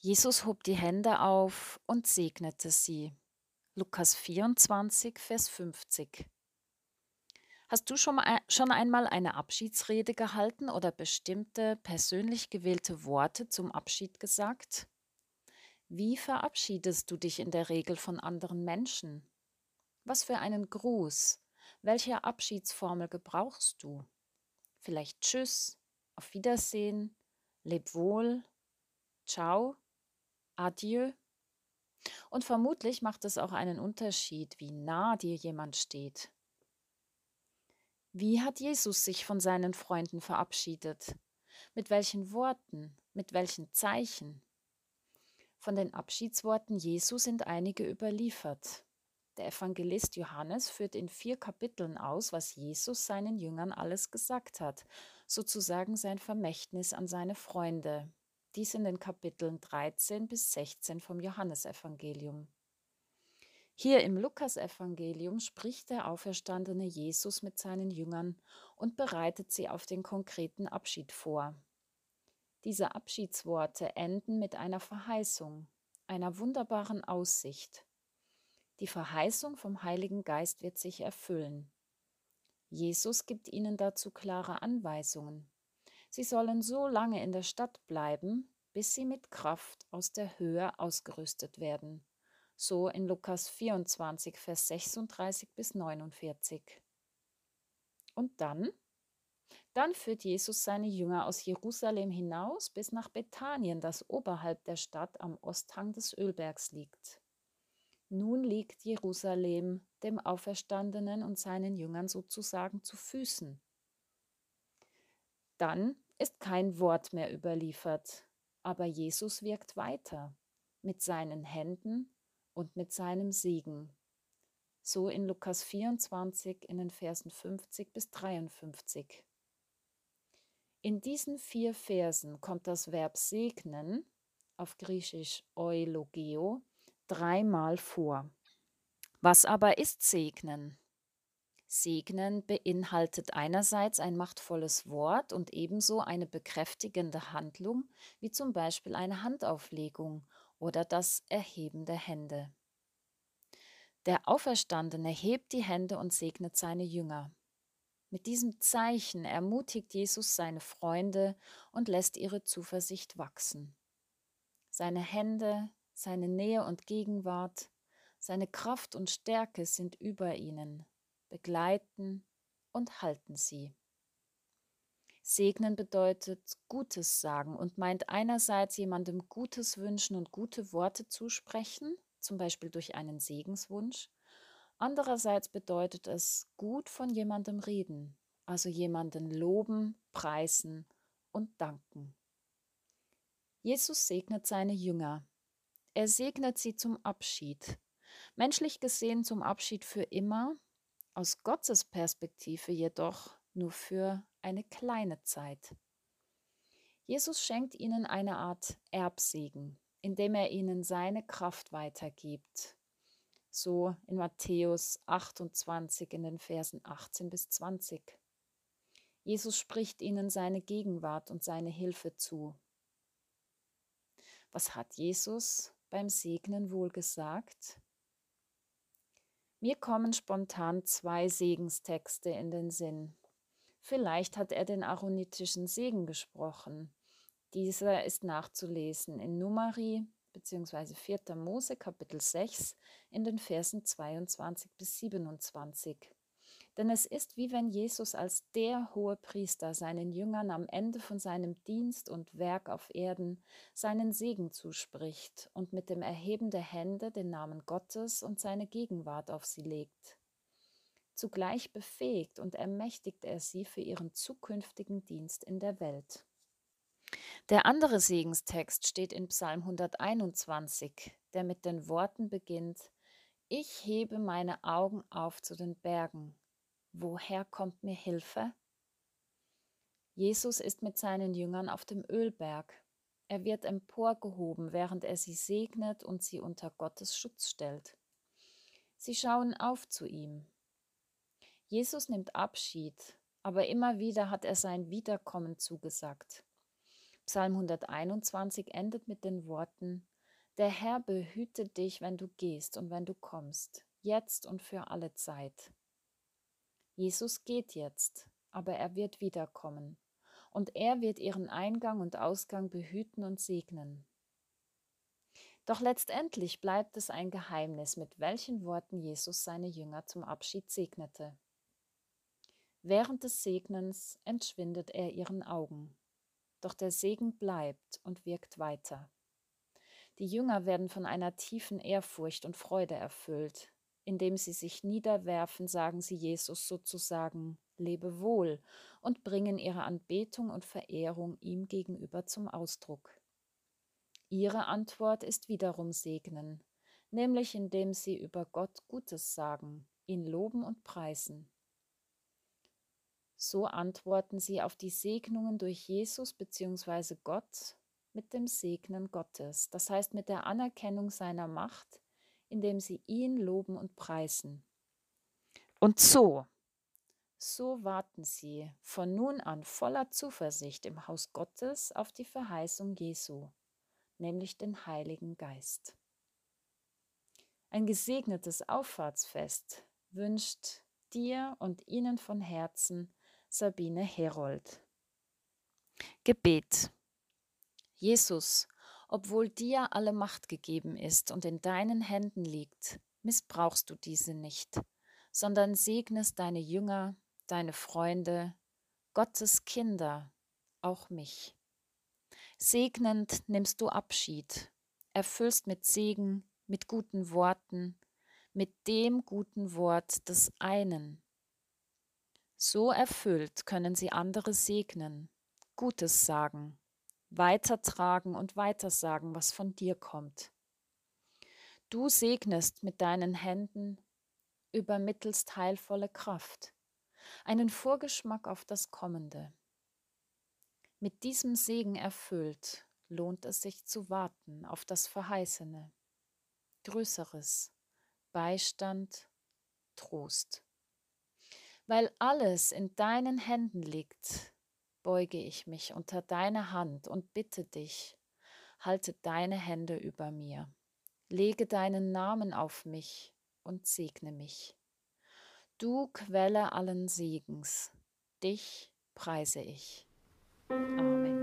Jesus hob die Hände auf und segnete sie. Lukas 24, Vers 50. Hast du schon, schon einmal eine Abschiedsrede gehalten oder bestimmte persönlich gewählte Worte zum Abschied gesagt? Wie verabschiedest du dich in der Regel von anderen Menschen? Was für einen Gruß, welche Abschiedsformel gebrauchst du? Vielleicht Tschüss, auf Wiedersehen, Leb wohl, Ciao, Adieu. Und vermutlich macht es auch einen Unterschied, wie nah dir jemand steht. Wie hat Jesus sich von seinen Freunden verabschiedet? Mit welchen Worten? Mit welchen Zeichen? Von den Abschiedsworten Jesu sind einige überliefert. Der Evangelist Johannes führt in vier Kapiteln aus, was Jesus seinen Jüngern alles gesagt hat, sozusagen sein Vermächtnis an seine Freunde. Dies in den Kapiteln 13 bis 16 vom Johannesevangelium. Hier im Lukasevangelium spricht der auferstandene Jesus mit seinen Jüngern und bereitet sie auf den konkreten Abschied vor. Diese Abschiedsworte enden mit einer Verheißung, einer wunderbaren Aussicht. Die Verheißung vom Heiligen Geist wird sich erfüllen. Jesus gibt ihnen dazu klare Anweisungen. Sie sollen so lange in der Stadt bleiben, bis sie mit Kraft aus der Höhe ausgerüstet werden. So in Lukas 24, Vers 36 bis 49. Und dann? Dann führt Jesus seine Jünger aus Jerusalem hinaus bis nach Bethanien, das oberhalb der Stadt am Osthang des Ölbergs liegt. Nun liegt Jerusalem dem Auferstandenen und seinen Jüngern sozusagen zu Füßen. Dann ist kein Wort mehr überliefert, aber Jesus wirkt weiter mit seinen Händen und mit seinem Segen. So in Lukas 24 in den Versen 50 bis 53. In diesen vier Versen kommt das Verb segnen, auf Griechisch eulogeo, dreimal vor. Was aber ist Segnen? Segnen beinhaltet einerseits ein machtvolles Wort und ebenso eine bekräftigende Handlung, wie zum Beispiel eine Handauflegung oder das Erheben der Hände. Der Auferstandene hebt die Hände und segnet seine Jünger. Mit diesem Zeichen ermutigt Jesus seine Freunde und lässt ihre Zuversicht wachsen. Seine Hände, seine Nähe und Gegenwart, seine Kraft und Stärke sind über ihnen, begleiten und halten sie. Segnen bedeutet Gutes sagen und meint einerseits jemandem Gutes wünschen und gute Worte zusprechen, zum Beispiel durch einen Segenswunsch. Andererseits bedeutet es gut von jemandem reden, also jemanden loben, preisen und danken. Jesus segnet seine Jünger, er segnet sie zum Abschied. Menschlich gesehen zum Abschied für immer, aus Gottes Perspektive jedoch nur für eine kleine Zeit. Jesus schenkt ihnen eine Art Erbsegen, indem er ihnen seine Kraft weitergibt. So in Matthäus 28 in den Versen 18 bis 20. Jesus spricht ihnen seine Gegenwart und seine Hilfe zu. Was hat Jesus beim Segnen wohl gesagt? Mir kommen spontan zwei Segenstexte in den Sinn. Vielleicht hat er den aaronitischen Segen gesprochen. Dieser ist nachzulesen in Numeri bzw. 4. Mose Kapitel 6 in den Versen 22 bis 27. Denn es ist wie wenn Jesus als der hohe Priester seinen Jüngern am Ende von seinem Dienst und Werk auf Erden seinen Segen zuspricht und mit dem Erheben der Hände den Namen Gottes und seine Gegenwart auf sie legt. Zugleich befähigt und ermächtigt er sie für ihren zukünftigen Dienst in der Welt. Der andere Segenstext steht in Psalm 121, der mit den Worten beginnt, Ich hebe meine Augen auf zu den Bergen. Woher kommt mir Hilfe? Jesus ist mit seinen Jüngern auf dem Ölberg. Er wird emporgehoben, während er sie segnet und sie unter Gottes Schutz stellt. Sie schauen auf zu ihm. Jesus nimmt Abschied, aber immer wieder hat er sein Wiederkommen zugesagt. Psalm 121 endet mit den Worten, Der Herr behüte dich, wenn du gehst und wenn du kommst, jetzt und für alle Zeit. Jesus geht jetzt, aber er wird wiederkommen, und er wird ihren Eingang und Ausgang behüten und segnen. Doch letztendlich bleibt es ein Geheimnis, mit welchen Worten Jesus seine Jünger zum Abschied segnete. Während des Segnens entschwindet er ihren Augen doch der Segen bleibt und wirkt weiter. Die Jünger werden von einer tiefen Ehrfurcht und Freude erfüllt. Indem sie sich niederwerfen, sagen sie Jesus sozusagen Lebe wohl und bringen ihre Anbetung und Verehrung ihm gegenüber zum Ausdruck. Ihre Antwort ist wiederum Segnen, nämlich indem sie über Gott Gutes sagen, ihn loben und preisen. So antworten sie auf die Segnungen durch Jesus bzw. Gott mit dem Segnen Gottes, das heißt mit der Anerkennung seiner Macht, indem sie ihn loben und preisen. Und so, so warten sie von nun an voller Zuversicht im Haus Gottes auf die Verheißung Jesu, nämlich den Heiligen Geist. Ein gesegnetes Auffahrtsfest wünscht dir und ihnen von Herzen Sabine Herold. Gebet. Jesus, obwohl dir alle Macht gegeben ist und in deinen Händen liegt, missbrauchst du diese nicht, sondern segnest deine Jünger, deine Freunde, Gottes Kinder, auch mich. Segnend nimmst du Abschied, erfüllst mit Segen, mit guten Worten, mit dem guten Wort des einen, so erfüllt können sie andere segnen, Gutes sagen, weitertragen und weitersagen, was von dir kommt. Du segnest mit deinen Händen, übermittelst heilvolle Kraft, einen Vorgeschmack auf das Kommende. Mit diesem Segen erfüllt lohnt es sich zu warten auf das Verheißene, Größeres, Beistand, Trost. Weil alles in deinen Händen liegt, beuge ich mich unter deine Hand und bitte dich, halte deine Hände über mir, lege deinen Namen auf mich und segne mich. Du Quelle allen Segens, dich preise ich. Amen.